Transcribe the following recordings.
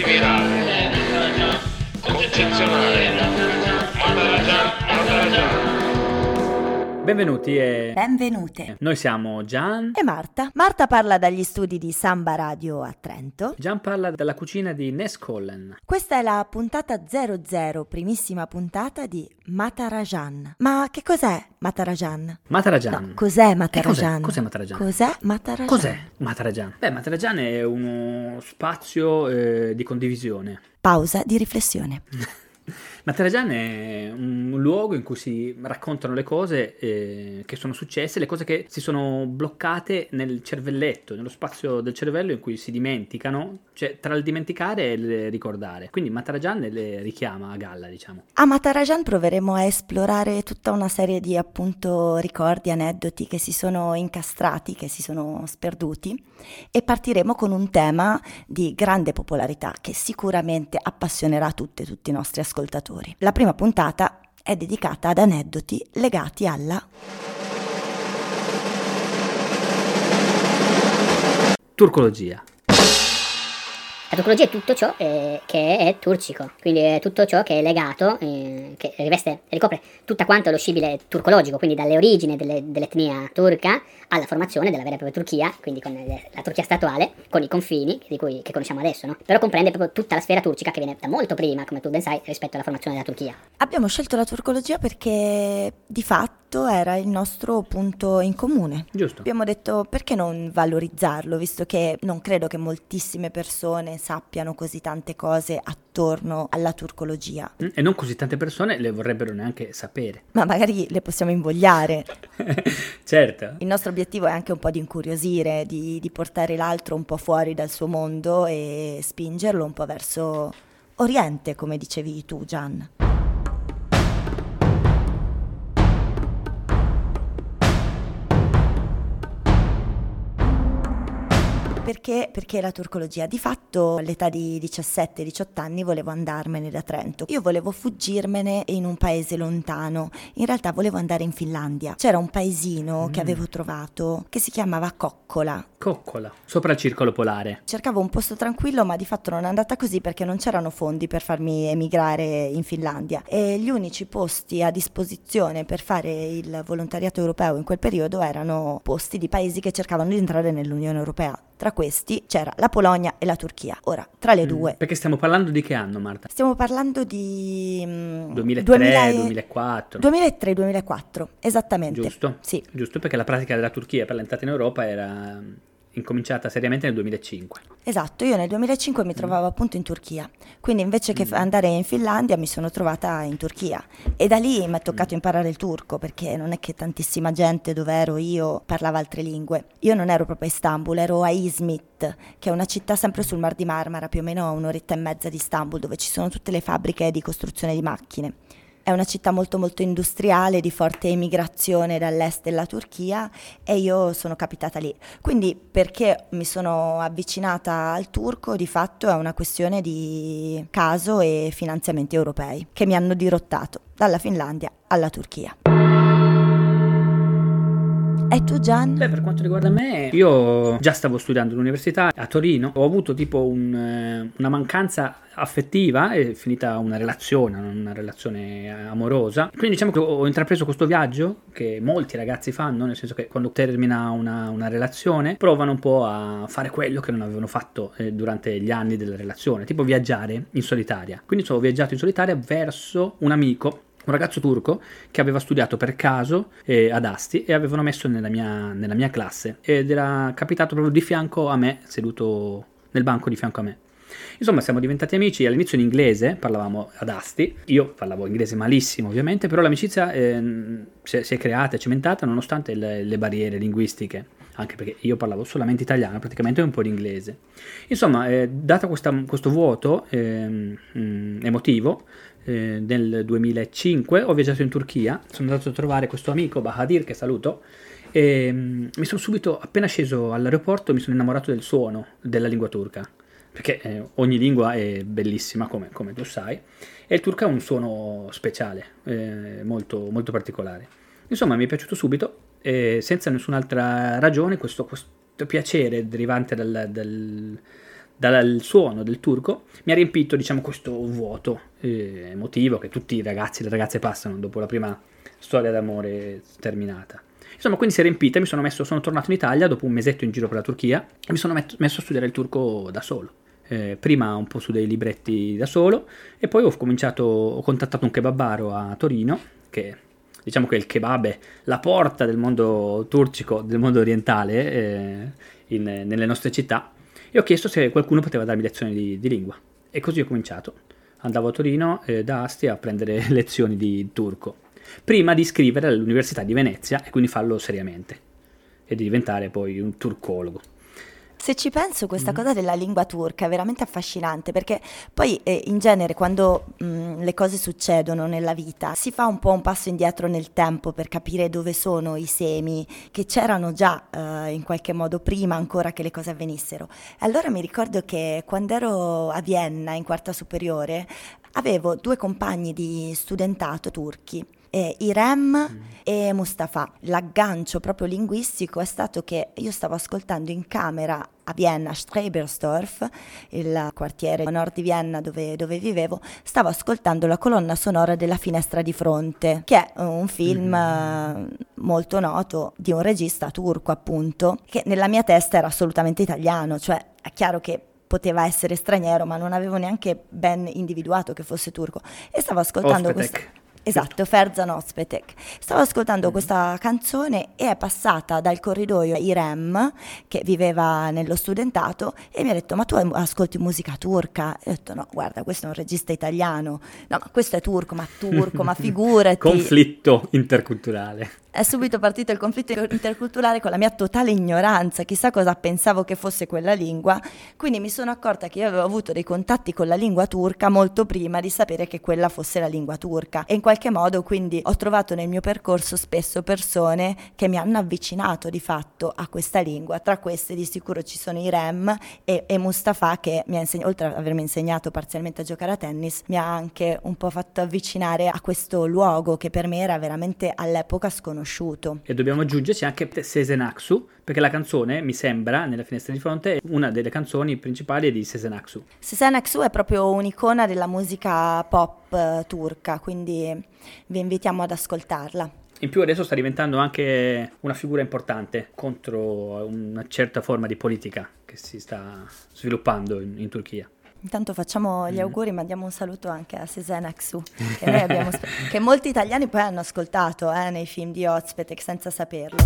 antivirale, eccezionale, Benvenuti e... Benvenute. Noi siamo Gian. E Marta. Marta parla dagli studi di Samba Radio a Trento. Gian parla dalla cucina di Nescollen. Questa è la puntata 00, primissima puntata di Matarajan. Ma che cos'è Matarajan? Matarajan. No, cos'è Matarajan? cos'è? Cos'è Matarajan? Cos'è Matarajan? Cos'è Matarajan? Beh, Matarajan è uno spazio eh, di condivisione. Pausa di riflessione. Matarajan è un luogo in cui si raccontano le cose eh, che sono successe, le cose che si sono bloccate nel cervelletto, nello spazio del cervello in cui si dimenticano, cioè tra il dimenticare e il ricordare. Quindi Matarajan le richiama a galla, diciamo. A Matarajan proveremo a esplorare tutta una serie di appunto ricordi, aneddoti che si sono incastrati, che si sono sperduti e partiremo con un tema di grande popolarità che sicuramente appassionerà tutte e tutti i nostri ascoltatori. La prima puntata è dedicata ad aneddoti legati alla Turcologia. La turcologia è tutto ciò eh, che è turcico, quindi è tutto ciò che è legato, eh, che riveste, ricopre tutto quanto lo scibile turcologico, quindi dalle origini delle- dell'etnia turca alla formazione della vera e propria Turchia, quindi con la Turchia statuale, con i confini di cui, che conosciamo adesso, no? però comprende proprio tutta la sfera turcica che viene da molto prima, come tu ben sai, rispetto alla formazione della Turchia. Abbiamo scelto la turcologia perché di fatto era il nostro punto in comune. Giusto. Abbiamo detto perché non valorizzarlo, visto che non credo che moltissime persone sappiano così tante cose attorno alla turcologia, Mm, E non così tante persone le vorrebbero neanche sapere. ma magari le possiamo invogliare. certo. Il nostro obiettivo è anche un po' di incuriosire, di, di portare l'altro un po' fuori dal suo mondo e spingerlo un po' verso Oriente, come dicevi tu, Gian. Perché? Perché la turcologia? Di fatto all'età di 17-18 anni volevo andarmene da Trento. Io volevo fuggirmene in un paese lontano. In realtà volevo andare in Finlandia. C'era un paesino che avevo trovato che si chiamava Coccola. Coccola. Sopra il circolo polare. Cercavo un posto tranquillo, ma di fatto non è andata così perché non c'erano fondi per farmi emigrare in Finlandia. E gli unici posti a disposizione per fare il volontariato europeo in quel periodo erano posti di paesi che cercavano di entrare nell'Unione Europea. Tra questi c'era la Polonia e la Turchia. Ora, tra le due, Perché stiamo parlando di che anno, Marta? stiamo parlando di... mm, 2003, 2000 e- 2004. 2003-2004, esattamente. Giusto? Sì. Giusto perché la pratica della Turchia per l'entrata in Europa era mm, incominciata seriamente nel 2005. Esatto, io nel 2005 mi trovavo appunto in Turchia, quindi invece che f- andare in Finlandia mi sono trovata in Turchia e da lì mi è toccato imparare il turco perché non è che tantissima gente dove ero io parlava altre lingue. Io non ero proprio a Istanbul, ero a Izmit, che è una città sempre sul Mar di Marmara, più o meno a un'oretta e mezza di Istanbul, dove ci sono tutte le fabbriche di costruzione di macchine. È una città molto molto industriale, di forte emigrazione dall'est della Turchia e io sono capitata lì. Quindi perché mi sono avvicinata al turco di fatto è una questione di caso e finanziamenti europei che mi hanno dirottato dalla Finlandia alla Turchia. E tu Gian? Beh, per quanto riguarda me, io già stavo studiando all'università a Torino, ho avuto tipo un, eh, una mancanza affettiva, è finita una relazione, una relazione amorosa. Quindi diciamo che ho intrapreso questo viaggio che molti ragazzi fanno, nel senso che quando termina una, una relazione provano un po' a fare quello che non avevano fatto eh, durante gli anni della relazione, tipo viaggiare in solitaria. Quindi ho viaggiato in solitaria verso un amico un ragazzo turco che aveva studiato per caso eh, ad Asti e avevano messo nella mia, nella mia classe ed era capitato proprio di fianco a me, seduto nel banco di fianco a me. Insomma, siamo diventati amici all'inizio in inglese, parlavamo ad Asti, io parlavo inglese malissimo ovviamente, però l'amicizia ehm, si, è, creata e cementata nonostante le, le barriere linguistiche, anche perché io parlavo solamente italiano, praticamente un po' di inglese. Insomma, eh, dato questa- questo vuoto mm, emotivo, eh, nel 2005 ho viaggiato in Turchia, sono andato a trovare questo amico Bahadir che saluto e mm, mi sono subito, appena sceso all'aeroporto, mi sono innamorato del suono della lingua turca, perché eh, ogni lingua è bellissima come, come tu sai e il turco ha un suono speciale, eh, molto, molto particolare. Insomma mi è piaciuto subito e senza nessun'altra ragione questo, questo piacere derivante dal- dal- dal suono del turco mi ha riempito diciamo questo vuoto eh, emotivo che tutti i ragazzi e le ragazze passano dopo la prima storia d'amore terminata. Insomma, quindi si è riempita, mi sono messo, sono tornato in Italia dopo un mesetto in giro per la Turchia e mi sono met- messo a studiare il turco da solo. Eh, prima un po' su dei libretti da solo e poi ho cominciato, ho contattato un kebabaro a Torino che diciamo che il kebab è la porta del mondo turcico, del mondo orientale eh, in, nelle nostre città e ho chiesto se qualcuno poteva darmi lezioni di, di lingua e così ho cominciato. Andavo a Torino eh, da Asti a prendere lezioni di turco prima di iscrivere all'Università di Venezia e quindi farlo seriamente e di diventare poi un turcologo. Se ci penso, Mm. questa cosa della lingua turca è veramente affascinante perché poi eh, in genere quando mh, le cose succedono nella vita si fa un po' un passo indietro nel tempo per capire dove sono i semi che c'erano già eh, in qualche modo prima ancora che le cose avvenissero. E allora mi ricordo che quando ero a Vienna in quarta superiore avevo due compagni di studentato turchi eh, Irem e Mustafa. L'aggancio proprio linguistico è stato che io stavo ascoltando in camera a Vienna, Strebersdorf, il quartiere a nord di Vienna dove, dove vivevo, stavo ascoltando la colonna sonora della Finestra di fronte, che è un film eh, molto noto di un regista turco appunto, che nella mia testa era assolutamente italiano, cioè è chiaro che poteva essere straniero, ma non avevo neanche ben individuato che fosse turco. E stavo ascoltando Ospetek. questa... Esatto, Ferzan Ospetek. Stavo ascoltando questa canzone e è passata dal corridoio Irem, che viveva nello studentato, e mi ha detto, ma tu ascolti musica turca? E ho detto, no, guarda, questo è un regista italiano. No, ma questo è turco, ma turco, ma figurati. Conflitto interculturale. È subito partito il conflitto interculturale con la mia totale ignoranza, chissà cosa pensavo che fosse quella lingua, quindi mi sono accorta che io avevo avuto dei contatti con la lingua turca molto prima di sapere che quella fosse la lingua turca. E in qualche modo quindi ho trovato nel mio percorso spesso persone che mi hanno avvicinato di fatto a questa lingua, tra queste di sicuro ci sono Irem e, e Mustafa che mi ha insegnato, oltre ad avermi insegnato parzialmente a giocare a tennis, mi ha anche un po' fatto avvicinare a questo luogo che per me era veramente all'epoca sconosciuto conosciuto. E dobbiamo aggiungerci anche Sesenaksu, perché la canzone, mi sembra, nella finestra di fronte, è una delle canzoni principali di Sesenaksu. Sesenaksu è proprio un'icona della musica pop eh, turca, quindi vi invitiamo ad ascoltarla. In più adesso sta diventando anche una figura importante contro una certa forma di politica che si sta sviluppando in, in Turchia. Intanto facciamo gli auguri, mandiamo un saluto anche a Sezen Aksu, che, noi abbiamo, che molti italiani poi hanno ascoltato eh, nei film di Ozpetek senza saperlo.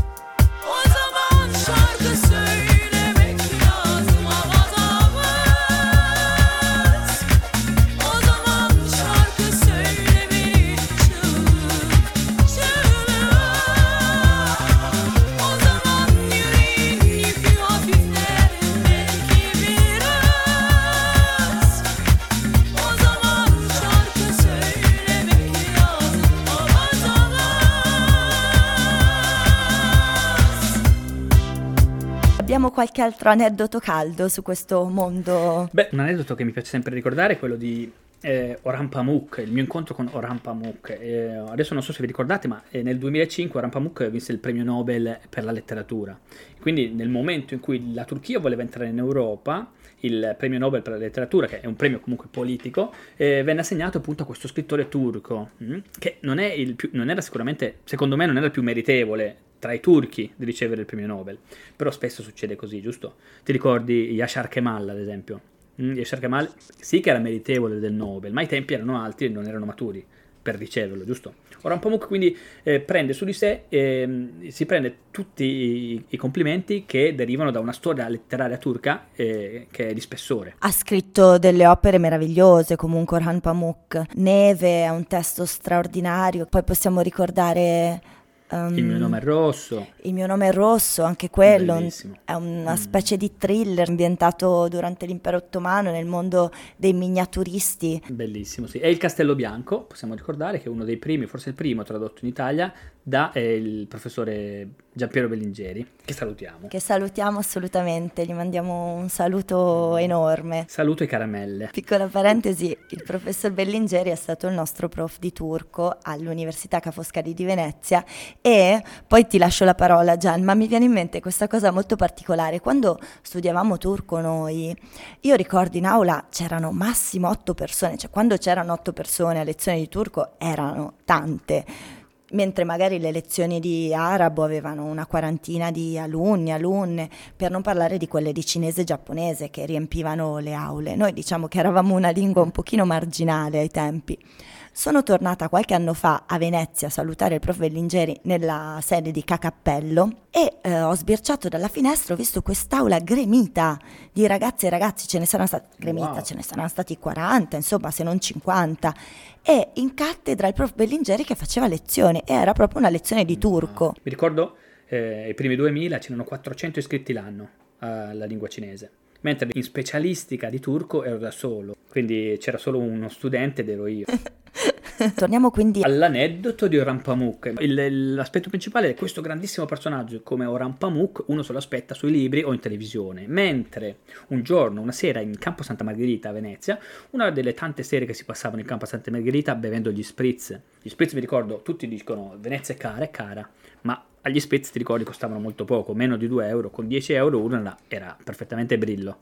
Abbiamo qualche altro aneddoto caldo su questo mondo? Beh, un aneddoto che mi piace sempre ricordare è quello di eh, Orhan Pamuk, il mio incontro con Orhan Pamuk. Eh, adesso non so se vi ricordate, ma eh, nel 2005 Orhan Pamuk vinse il premio Nobel per la letteratura. Quindi nel momento in cui la Turchia voleva entrare in Europa, il premio Nobel per la letteratura, che è un premio comunque politico, eh, venne assegnato appunto a questo scrittore turco, mm, che non, più, non era sicuramente, secondo me, non era il più meritevole tra i turchi di ricevere il premio Nobel. Però spesso succede così, giusto? Ti ricordi Yashar Kemal, ad esempio? Mm, Yashar Kemal sì che era meritevole del Nobel, ma i tempi erano alti e non erano maturi per riceverlo, giusto? Ora Pamuk quindi eh, prende su di sé, ehm, si prende tutti i, i complimenti che derivano da una storia letteraria turca eh, che è di spessore. Ha scritto delle opere meravigliose, comunque Orhan Pamuk. Neve è un testo straordinario, poi possiamo ricordare... um, Il mio nome è Rosso, Il mio nome è Rosso, anche quello Bellissimo. è una Mm. specie di thriller ambientato durante l'impero ottomano nel mondo dei miniaturisti. bellissimo, sì. E il Castello Bianco, possiamo ricordare che è uno dei primi, forse il primo tradotto in Italia, da eh, il professore Giampiero Bellingeri, che salutiamo. Che salutiamo assolutamente, gli mandiamo un saluto enorme. Saluto e caramelle. Piccola parentesi, il professor Bellingeri è stato il nostro prof di turco all'Università Ca' Foscari di Venezia e poi ti lascio la parola Gian, ma mi viene in mente questa cosa molto particolare. Quando studiavamo turco noi, io ricordo in aula c'erano massimo otto persone, cioè quando c'erano otto persone a lezione di turco erano tante. Mentre magari le lezioni di arabo avevano una quarantina di alunni, alunne, per non parlare di quelle di cinese e giapponese che riempivano le aule. Noi diciamo che eravamo una lingua un pochino marginale ai tempi. Sono tornata qualche anno fa a Venezia a salutare il prof Bellingeri nella sede di Cacappello e eh, ho sbirciato dalla finestra, ho visto quest'aula gremita di ragazze e ragazzi, ce ne saranno stati, gremita, Wow. ce ne saranno stati 40, insomma, se non 50. E in cattedra il prof Bellingeri che faceva lezione e era proprio una lezione di turco. Mi ricordo eh, i primi 2000 c'erano 400 iscritti l'anno alla lingua cinese, mentre in specialistica di turco ero da solo, quindi c'era solo uno studente ed ero io. Torniamo quindi All'aneddoto di Orhan Pamuk, il- l'aspetto principale è questo grandissimo personaggio come Orhan Pamuk, uno se lo aspetta sui libri o in televisione, mentre un giorno, una sera in Campo Santa Margherita a Venezia, una delle tante sere che si passavano in Campo Santa Margherita bevendo gli spritz. Gli spritz mi ricordo, tutti dicono Venezia è cara, è cara, ma agli spritz ti ricordi costavano molto poco, meno di 2 euro, con 10 euro uno era, perfettamente brillo.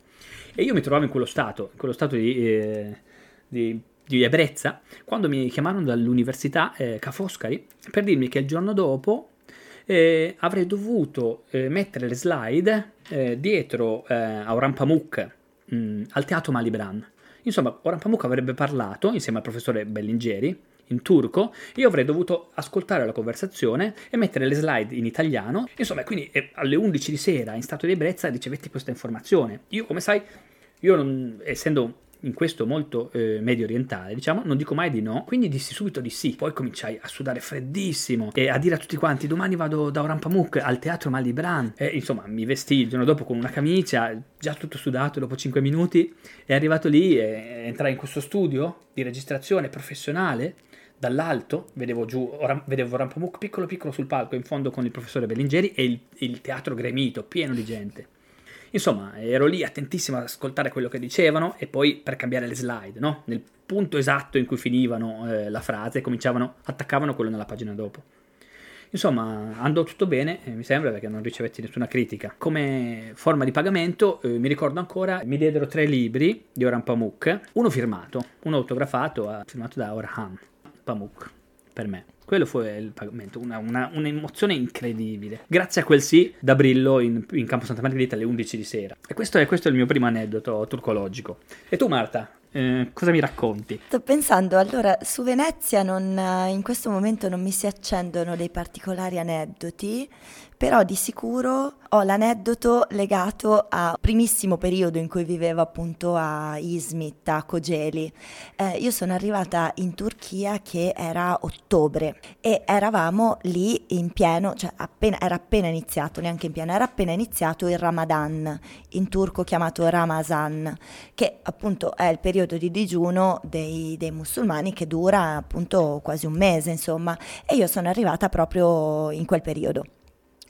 E io mi trovavo in quello stato, in quello stato di... eh, di di ebbrezza quando mi chiamarono dall'università eh, Ca' Foscari per dirmi che il giorno dopo eh, avrei dovuto eh, mettere le slide eh, dietro eh, a Orhan Pamuk mh, al teatro Malibran. Insomma, Orhan Pamuk avrebbe parlato insieme al professore Bellingeri in turco, io avrei dovuto ascoltare la conversazione e mettere le slide in italiano. Insomma, quindi eh, alle 11 di sera in stato di ebbrezza ricevetti questa informazione. Io, come sai, io non, essendo in questo molto eh, medio orientale, diciamo, non dico mai di no, quindi dissi subito di sì. Poi cominciai a sudare freddissimo e a dire a tutti quanti domani vado da Oran Pamuk al teatro Malibran. E insomma, mi vestì il giorno dopo con una camicia, già tutto sudato dopo 5 minuti, e arrivato lì e entrai in questo studio di registrazione professionale dall'alto, vedevo giù, Oran, vedevo Oran Pamuk piccolo piccolo sul palco in fondo con il professore Bellingeri e il, il teatro gremito, pieno di gente. Insomma, ero lì attentissimo ad ascoltare quello che dicevano e poi per cambiare le slide, no? Nel punto esatto in cui finivano eh, la frase, cominciavano, attaccavano quello nella pagina dopo. Insomma, andò tutto bene, eh, mi sembra, perché non ricevetti nessuna critica. Come forma di pagamento, eh, mi ricordo ancora, mi diedero tre libri di Orhan Pamuk, uno firmato, uno autografato, firmato da Orhan Pamuk, per me. Quello fu il pagamento, una, una- un'emozione incredibile. Grazie a quel sì da Brillo in, in Campo Santa Margherita alle 11 di sera. E questo è, questo è il mio primo aneddoto turcologico. E tu Marta, eh, cosa mi racconti? Sto pensando, allora, su Venezia non, eh, in questo momento non mi si accendono dei particolari aneddoti, però di sicuro ho l'aneddoto legato al primissimo periodo in cui vivevo appunto a Izmit, a Kogeli. Eh, io sono arrivata in Turchia che era ottobre e eravamo lì in pieno, cioè appena, era appena iniziato, neanche in pieno, era appena iniziato il Ramadan, in turco chiamato Ramazan, che appunto è il periodo di digiuno dei, dei musulmani che dura appunto quasi un mese, insomma, e io sono arrivata proprio in quel periodo.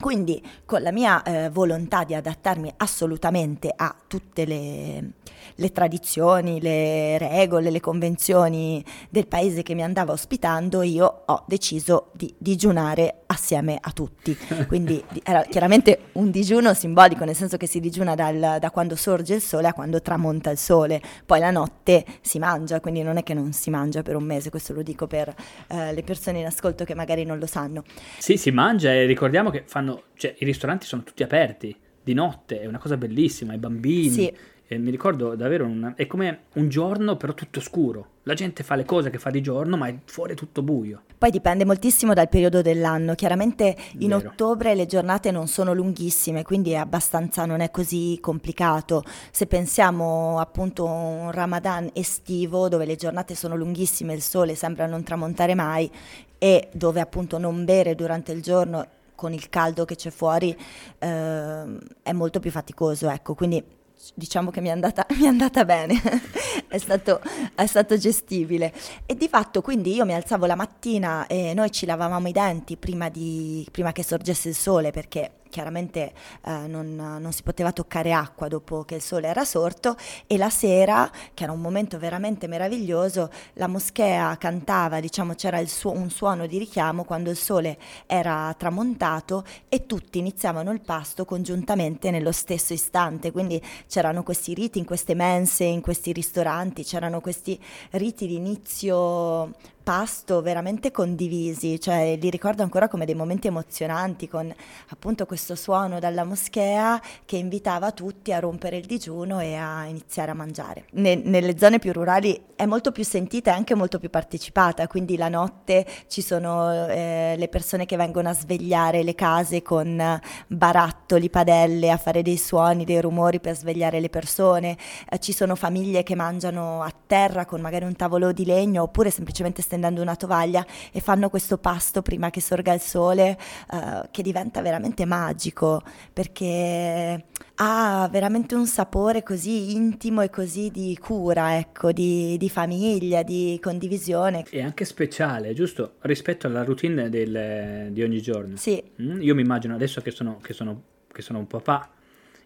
Quindi con la mia eh, volontà di adattarmi assolutamente a tutte le, le tradizioni, le regole, le convenzioni del paese che mi andava ospitando, io ho deciso di digiunare assieme a tutti. Quindi di- era chiaramente un digiuno simbolico, nel senso che si digiuna dal- da quando sorge il sole a quando tramonta il sole. Poi la notte si mangia, quindi non è che non si mangia per un mese, questo lo dico per eh, le persone in ascolto che magari non lo sanno. Sì, si mangia e ricordiamo che fanno, cioè i ristoranti sono tutti aperti di notte, è una cosa bellissima, i bambini. Sì. E mi ricordo davvero, una- è come un giorno però tutto scuro. La gente fa le cose che fa di giorno, ma è fuori tutto buio. Poi dipende moltissimo dal periodo dell'anno. Chiaramente in Vero. ottobre le giornate non sono lunghissime, quindi è abbastanza, non è così complicato. Se pensiamo appunto a un Ramadan estivo dove le giornate sono lunghissime, il sole sembra non tramontare mai e dove appunto non bere durante il giorno con il caldo che c'è fuori ehm, è molto più faticoso, ecco, quindi diciamo che mi è andata, mi è andata bene, è, stato, è stato gestibile. E di fatto quindi io mi alzavo la mattina e noi ci lavavamo i denti prima, di, prima che sorgesse il sole perché chiaramente eh, non, non si poteva toccare acqua dopo che il sole era sorto e la sera, che era un momento veramente meraviglioso, la moschea cantava, diciamo c'era suo- un suono di richiamo quando il sole era tramontato e tutti iniziavano il pasto congiuntamente nello stesso istante, quindi c'erano questi riti in queste mense, in questi ristoranti, c'erano questi riti di inizio pasto veramente condivisi, cioè li ricordo ancora come dei momenti emozionanti con appunto questo suono dalla moschea che invitava tutti a rompere il digiuno e a iniziare a mangiare. Ne- nelle zone più rurali è molto più sentita e anche molto più partecipata, quindi la notte ci sono eh, le persone che vengono a svegliare le case con barattoli, padelle, a fare dei suoni, dei rumori per svegliare le persone, Eh, ci sono famiglie che mangiano a terra con magari un tavolo di legno oppure semplicemente stendendo una tovaglia e fanno questo pasto prima che sorga il sole eh, che diventa veramente magico perché ha veramente un sapore così intimo e così di cura, ecco, di, di famiglia, di condivisione. E anche speciale, giusto? Rispetto alla routine del- di ogni giorno. Sì, Mm, Io mi immagino adesso che sono, che sono- che sono un papà,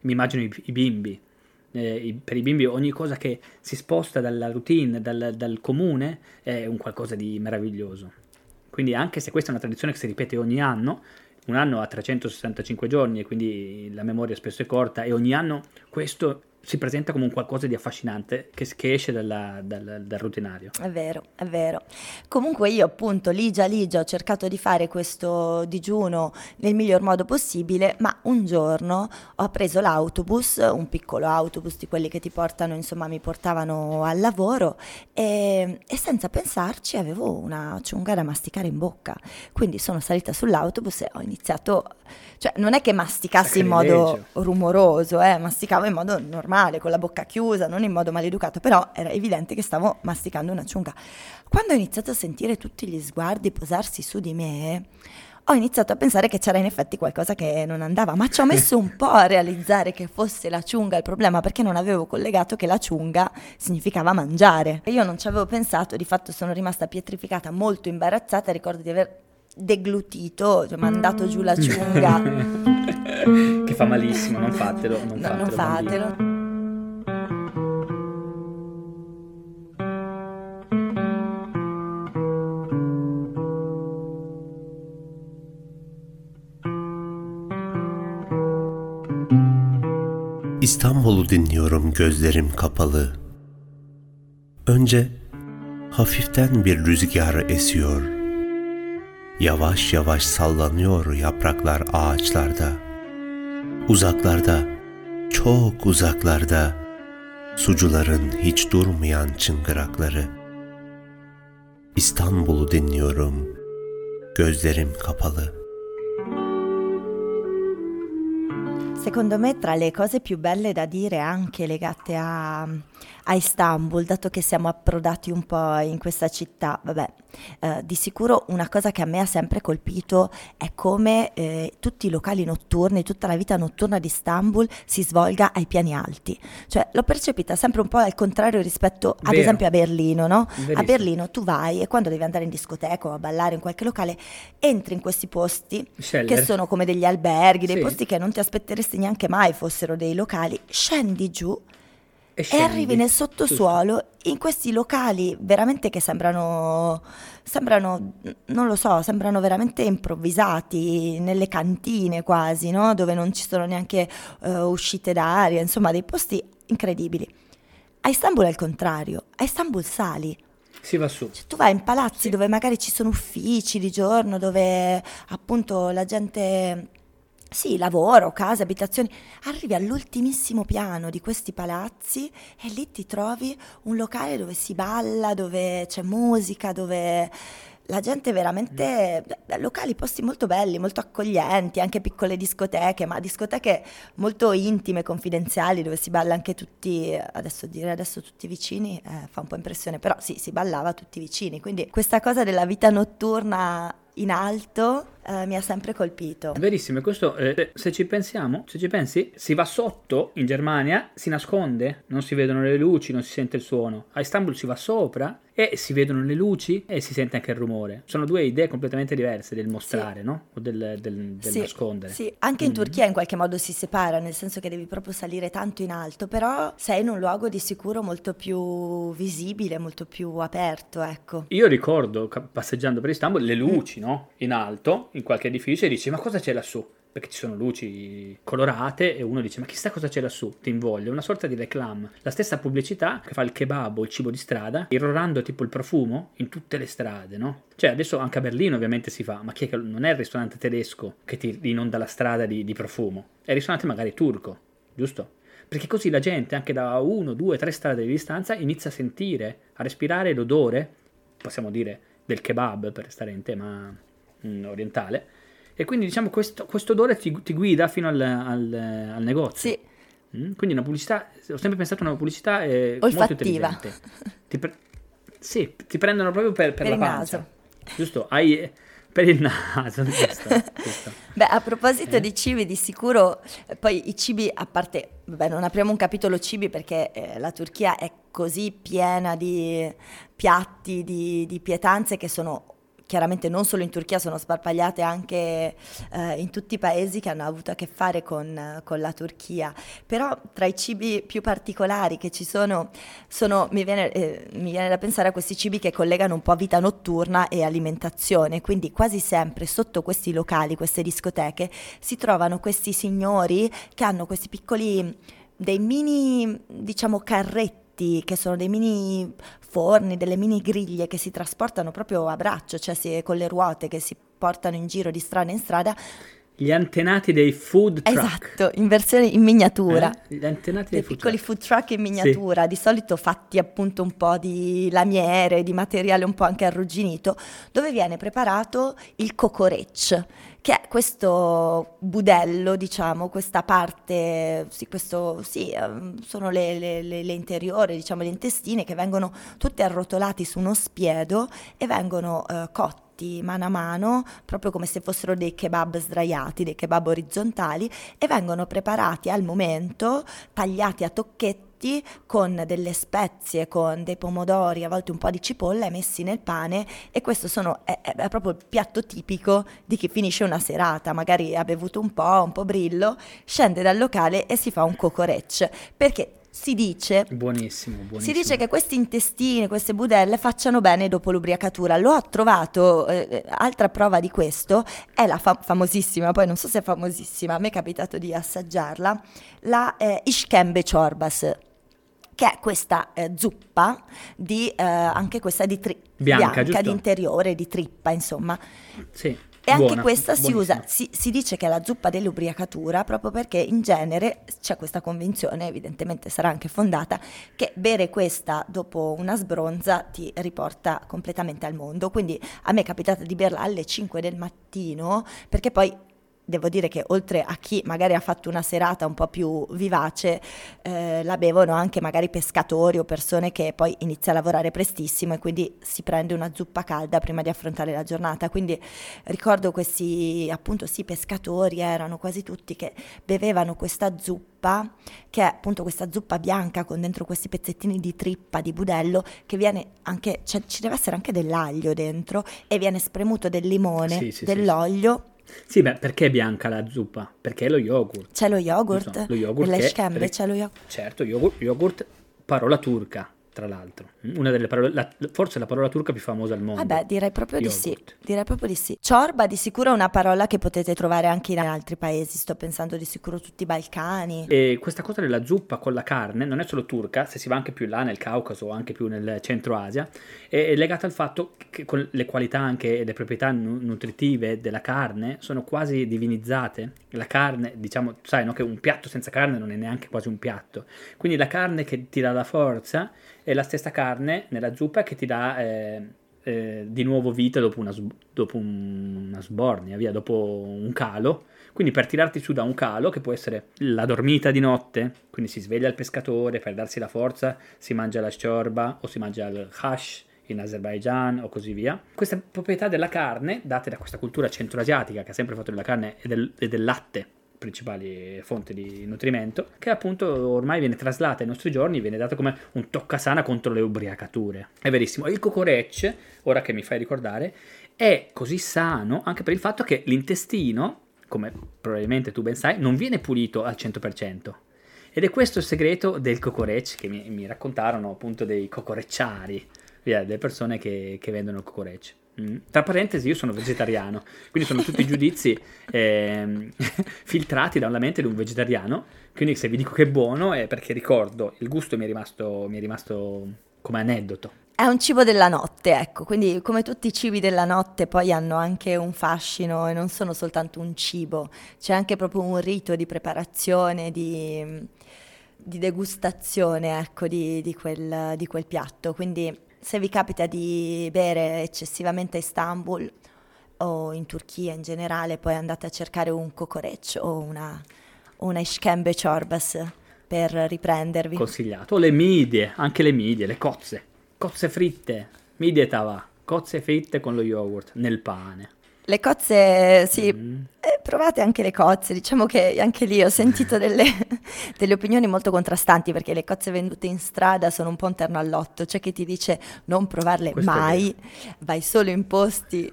mi immagino i, i bimbi. Eh, per i bimbi ogni cosa che si sposta dalla routine, dal, dal comune, è un qualcosa di meraviglioso. Quindi anche se questa è una tradizione che si ripete ogni anno, un anno ha 365 giorni e quindi la memoria spesso è corta e ogni anno questo si presenta come un qualcosa di affascinante che, che esce dalla- dal, dal rutinario. È vero, è vero. Comunque io appunto ligia ligia ho cercato di fare questo digiuno nel miglior modo possibile, ma un giorno ho preso l'autobus, un piccolo autobus di quelli che ti portano, insomma mi portavano al lavoro e, e senza pensarci avevo una ciunga da masticare in bocca. Quindi sono salita sull'autobus e ho iniziato, cioè non è che masticassi in modo rumoroso, eh, masticavo in modo normale, con la bocca chiusa, non in modo maleducato, però era evidente che stavo masticando una ciunga. Quando ho iniziato a sentire tutti gli sguardi posarsi su di me, ho iniziato a pensare che c'era in effetti qualcosa che non andava, ma ci ho messo un po' a realizzare che fosse la ciunga il problema perché non avevo collegato che la ciunga significava mangiare. Io non ci avevo pensato, di fatto sono rimasta pietrificata, molto imbarazzata, ricordo di aver deglutito, cioè mandato giù la ciunga. che fa malissimo, non fatelo. Non No, fatelo, non fatelo. İstanbul'u dinliyorum gözlerim kapalı. Önce hafiften bir rüzgar esiyor. Yavaş yavaş sallanıyor yapraklar ağaçlarda. Uzaklarda, çok uzaklarda sucuların hiç durmayan çıngırakları. İstanbul'u dinliyorum. Gözlerim kapalı. Secondo me tra le cose più belle da dire anche legate a, a Istanbul, dato che siamo approdati un po' in questa città, vabbè, eh, di sicuro una cosa che a me ha sempre colpito è come eh, tutti i locali notturni, tutta la vita notturna di Istanbul si svolga ai piani alti. Cioè l'ho percepita sempre un po' al contrario rispetto ad Vero. esempio a Berlino, no? A Verissimo. Berlino tu vai e quando devi andare in discoteca o a ballare in qualche locale, entri in questi posti Scheller. che sono come degli alberghi, dei Sì. posti che non ti aspetteresti neanche mai fossero dei locali, scendi giù e arrivi nel sottosuolo in questi locali veramente che sembrano, sembrano, non lo so, sembrano veramente improvvisati, nelle cantine quasi, no? Dove non ci sono neanche eh, uscite d'aria, insomma dei posti incredibili. A Istanbul è il contrario, a Istanbul sali, Si va su. cioè, tu vai in palazzi dove magari ci sono uffici di giorno, dove appunto la gente, sì, lavoro, case, abitazioni, arrivi all'ultimissimo piano di questi palazzi e lì ti trovi un locale dove si balla, dove c'è musica, dove la gente veramente, locali, posti molto belli, molto accoglienti, anche piccole discoteche, ma discoteche molto intime, confidenziali, dove si balla anche tutti, adesso dire adesso tutti vicini eh, fa un po' impressione, però sì, si ballava tutti vicini, quindi questa cosa della vita notturna in alto eh, mi ha sempre colpito. Verissimo, e questo eh, se ci pensiamo, se ci pensi, si va sotto in Germania, si nasconde, non si vedono le luci, non si sente il suono. A Istanbul si va sopra e si vedono le luci e si sente anche il rumore. Sono due idee completamente diverse del mostrare, no? O del, del- del Sì, nascondere. Sì, anche in Mm. Turchia in qualche modo si separa, nel senso che devi proprio salire tanto in alto, però sei in un luogo di sicuro molto più visibile, molto più aperto, ecco. Io ricordo passeggiando per Istanbul le Mm. luci, no? In alto, in qualche edificio, e dici: Ma cosa c'è lassù? Perché ci sono luci colorate, e uno dice: Ma chissà cosa c'è lassù? Ti invoglia. Una sorta di reclam. La stessa pubblicità che fa il kebab o il cibo di strada, irrorando tipo il profumo in tutte le strade, no? Cioè, adesso anche a Berlino ovviamente si fa, ma chi è che non è il ristorante tedesco che ti inonda la strada di, di profumo? È il ristorante magari turco, giusto? Perché così la gente, anche da uno, due, tre strade di distanza, inizia a sentire, a respirare l'odore, possiamo dire del kebab per stare in tema mm, orientale, e quindi diciamo questo, questo odore ti, ti guida fino al, al- al negozio. Sì, Mm, Quindi una pubblicità, ho sempre pensato a una pubblicità eh, molto intelligente. Ti pre- sì, ti prendono proprio per, per Per la pancia. naso. Giusto? Hai eh, per il naso, giusto. Beh, a proposito Eh? di cibi, di sicuro, eh, poi i cibi, a parte, vabbè, non apriamo un capitolo cibi perché eh, la Turchia è così piena di piatti, di, di pietanze che sono chiaramente non solo in Turchia, sono sparpagliate anche eh, in tutti i paesi che hanno avuto a che fare con, con la Turchia. Però tra i cibi più particolari che ci sono, sono mi, viene, eh, mi viene da pensare a questi cibi che collegano un po' vita notturna e alimentazione, quindi quasi sempre sotto questi locali, queste discoteche, si trovano questi signori che hanno questi piccoli, dei mini, diciamo, carretti che sono dei mini forni, delle mini griglie che si trasportano proprio a braccio, cioè si- con le ruote che si portano in giro di strada in strada. Gli antenati dei food truck. Esatto, in versione in miniatura. Eh? Gli antenati Dei dei food piccoli truck. food truck in miniatura, di solito fatti appunto un po' di lamiere, di materiale un po' anche arrugginito, dove viene preparato il cocoreccio, che è questo budello, diciamo, questa parte, sì, questo, sì, ehm, sono le, le, le, le interiori, diciamo, le intestine che vengono tutte arrotolati su uno spiedo e vengono eh, cotti mano a mano, proprio come se fossero dei kebab sdraiati, dei kebab orizzontali, e vengono preparati al momento, tagliati a tocchetti con delle spezie, con dei pomodori, a volte un po' di cipolla messi nel pane e questo sono, è, è- proprio il piatto tipico di chi finisce una serata, magari ha bevuto un po', un po' brillo, scende dal locale e si fa un cocoreccio, perché si dice Buonissimo, buonissimo. si dice che questi intestini, queste budelle facciano bene dopo l'ubriacatura. Lo ho trovato, eh, altra prova di questo è la fa- famosissima, poi non so se è famosissima, a me è capitato di assaggiarla, la eh, Ishkembe Chorbas che è questa eh, zuppa di, eh, anche questa di tri- Bianca, giusto? di interiore, di trippa, insomma. Sì, E anche buona, questa si usa, si, si dice che è la zuppa dell'ubriacatura proprio perché in genere c'è questa convinzione, evidentemente sarà anche fondata, che bere questa dopo una sbronza ti riporta completamente al mondo. Quindi a me è capitato di berla alle 5 del mattino perché poi devo dire che oltre a chi magari ha fatto una serata un po' più vivace, eh, la bevono anche magari pescatori o persone che poi inizia a lavorare prestissimo e quindi si prende una zuppa calda prima di affrontare la giornata. Quindi ricordo questi appunto sì pescatori erano quasi tutti che bevevano questa zuppa che è appunto questa zuppa bianca con dentro questi pezzettini di trippa di budello che viene anche cioè, ci deve essere anche dell'aglio dentro e viene spremuto del limone, Sì, sì, dell'olio Sì, beh, perché è bianca la zuppa? Perché è lo yogurt. C'è lo yogurt, Giusto, lo yogurt che- scembe c'è lo yogurt. Certo, yogurt, yogurt, parola turca, tra l'altro. Una delle parole, la- forse la parola turca più famosa al mondo. Vabbè, direi proprio di sì. Yogurt. Direi proprio di sì. Ciorba di sicuro è una parola che potete trovare anche in altri paesi, sto pensando di sicuro tutti i Balcani. E questa cosa della zuppa con la carne non è solo turca, se si va anche più là nel Caucaso o anche più nel centro Asia, è legata al fatto che con le qualità anche e le proprietà nu- nutritive della carne sono quasi divinizzate. La carne, diciamo, sai no, che un piatto senza carne non è neanche quasi un piatto. Quindi la carne che ti dà la forza è la stessa carne nella zuppa che ti dà eh, eh, di nuovo vita dopo una, dopo un- una sbornia, via, dopo un calo. Quindi per tirarti su da un calo, che può essere la dormita di notte, quindi si sveglia il pescatore per darsi la forza, si mangia la sciorba o si mangia il hash, in Azerbaijan o così via. Queste proprietà della carne, date da questa cultura centroasiatica che ha sempre fatto della carne e del, e del latte, principali fonti di nutrimento, che appunto ormai viene traslata ai nostri giorni, viene dato come un toccasana contro le ubriacature. È verissimo. Il cocorec, ora che mi fai ricordare, è così sano anche per il fatto che l'intestino, come probabilmente tu ben sai, non viene pulito al 100%. Ed è questo il segreto del cocorec che mi, mi raccontarono appunto dei cocorecciari, delle persone che, che vendono il cocorec. Mm. Tra parentesi, io sono vegetariano, quindi sono tutti giudizi ehm, filtrati dalla mente di un vegetariano. Quindi, se vi dico che è buono, è perché ricordo il gusto mi è rimasto, mi è rimasto come aneddoto. È un cibo della notte, ecco, quindi come tutti i cibi della notte poi hanno anche un fascino e non sono soltanto un cibo, c'è anche proprio un rito di preparazione, di, di degustazione, ecco, di, di quel, di quel piatto. Quindi se vi capita di bere eccessivamente a Istanbul o in Turchia in generale, poi andate a cercare un kokoreç o una, una ishkembe çorbas per riprendervi. Consigliato. O le midie, anche le midie, le cozze. Cozze fritte, midie tava. Cozze fritte con lo yogurt nel pane. Le cozze, sì, Mm. eh, provate anche le cozze, diciamo che anche lì ho sentito delle, delle opinioni molto contrastanti perché le cozze vendute in strada sono un po' un terno all'otto, c'è chi ti dice non provarle Questo mai, vai solo in posti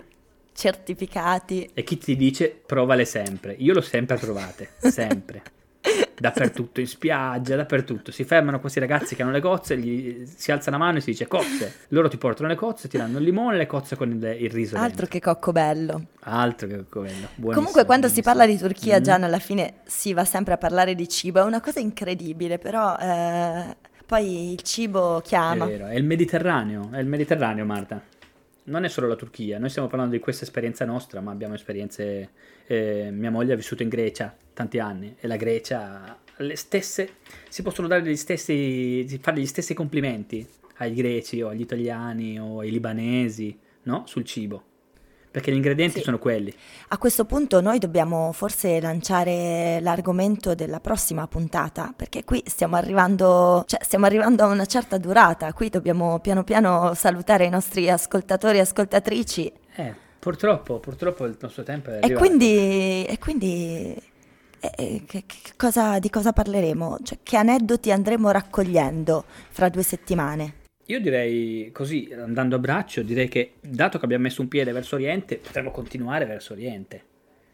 certificati. E chi ti dice provale sempre. Io l'ho sempre provate, sempre. Dappertutto, in spiaggia, dappertutto. Si fermano questi ragazzi che hanno le cozze, gli, si alza la mano e si dice cozze. Loro ti portano le cozze, ti danno il limone e le cozze con il, il riso. Altro dentro. che cocco bello. Altro che quello. Buonissimo, Comunque quando si buonissimo. parla di Turchia, Mm. Gian, alla fine si va sempre a parlare di cibo, è una cosa incredibile, però eh, poi il cibo È chiama. vero, è il Mediterraneo, è il Mediterraneo, Marta. Non è solo la Turchia, noi stiamo parlando di questa esperienza nostra, ma abbiamo esperienze. eh, mia moglie ha vissuto in Grecia tanti anni e la Grecia le stesse. Si possono dare gli stessi. fare gli stessi complimenti ai greci o agli italiani o ai libanesi, no? Sul cibo. Perché gli ingredienti Sì. sono quelli. A questo punto noi dobbiamo forse lanciare l'argomento della prossima puntata, perché qui stiamo arrivando, cioè stiamo arrivando a una certa durata, qui dobbiamo piano piano salutare i nostri ascoltatori e ascoltatrici Eh, purtroppo, purtroppo il nostro tempo è e arrivato. quindi, e quindi eh, eh, che- che cosa- di cosa parleremo? Cioè, che aneddoti andremo raccogliendo fra due settimane? Io direi così, andando a braccio, direi che dato che abbiamo messo un piede verso Oriente, potremmo continuare verso Oriente.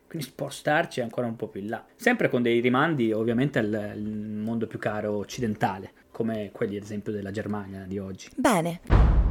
Quindi spostarci ancora un po' più in là. Sempre con dei rimandi ovviamente al, al mondo più caro occidentale, come quelli ad esempio della Germania di oggi. Bene.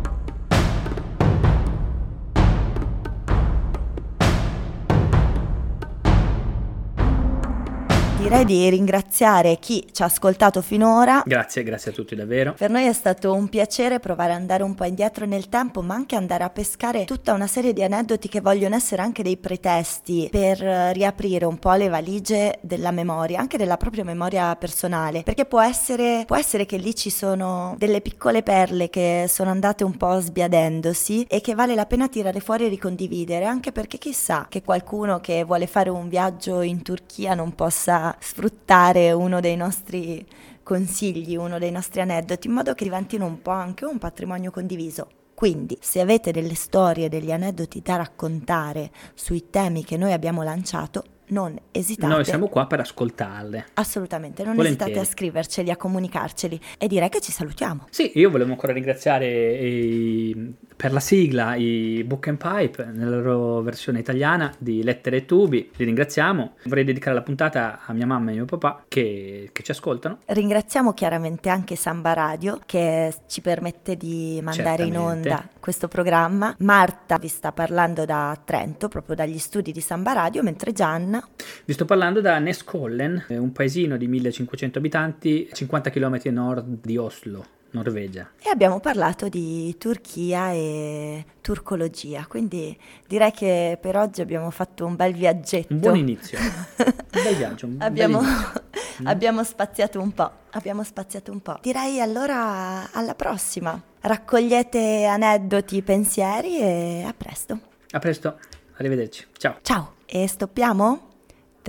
Direi di ringraziare chi ci ha ascoltato finora. Grazie, grazie a tutti davvero. Per noi è stato un piacere provare ad andare un po' indietro nel tempo, ma anche andare a pescare tutta una serie di aneddoti che vogliono essere anche dei pretesti per eh, riaprire un po' le valigie della memoria, anche della propria memoria personale, perché può essere, può essere che lì ci sono delle piccole perle che sono andate un po' sbiadendosi e che vale la pena tirare fuori e ricondividere, anche perché chissà che qualcuno che vuole fare un viaggio in Turchia non possa sfruttare uno dei nostri consigli, uno dei nostri aneddoti, in modo che diventino un po' anche un patrimonio condiviso. Quindi, se avete delle storie, degli aneddoti da raccontare sui temi che noi abbiamo lanciato, non esitate. Noi siamo qua per ascoltarle. Assolutamente, non Volentieri. esitate a scriverceli, a comunicarceli. E direi che ci salutiamo. Sì, io volevo ancora ringraziare i- per la sigla i Book and Pipe nella loro versione italiana di Lettere e Tubi. Li ringraziamo. Vorrei dedicare la puntata a mia mamma e mio papà che, che ci ascoltano. Ringraziamo chiaramente anche Samba Radio che ci permette di mandare in Certamente. onda questo programma. Marta vi sta parlando da Trento, proprio dagli studi di Samba Radio, mentre Gianna Vi sto parlando da Neskollen, eh, un paesino di 1500 abitanti, 50 km a nord di Oslo, Norvegia. E abbiamo parlato di Turchia e turcologia, quindi direi che per oggi abbiamo fatto un bel viaggetto. Un buon inizio. Un bel viaggio, un bel abbiamo, inizio. abbiamo spaziato un po', abbiamo spaziato un po'. Direi allora alla prossima. Raccogliete aneddoti, pensieri e a presto. A presto, arrivederci. Ciao. Ciao, e stoppiamo?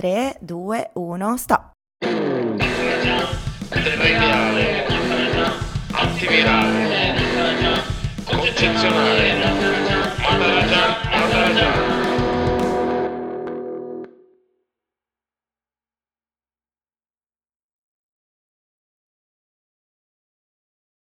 3, 2, 1, stop. Terrebiale, antivirale, concezionale, mataragian, mataragian.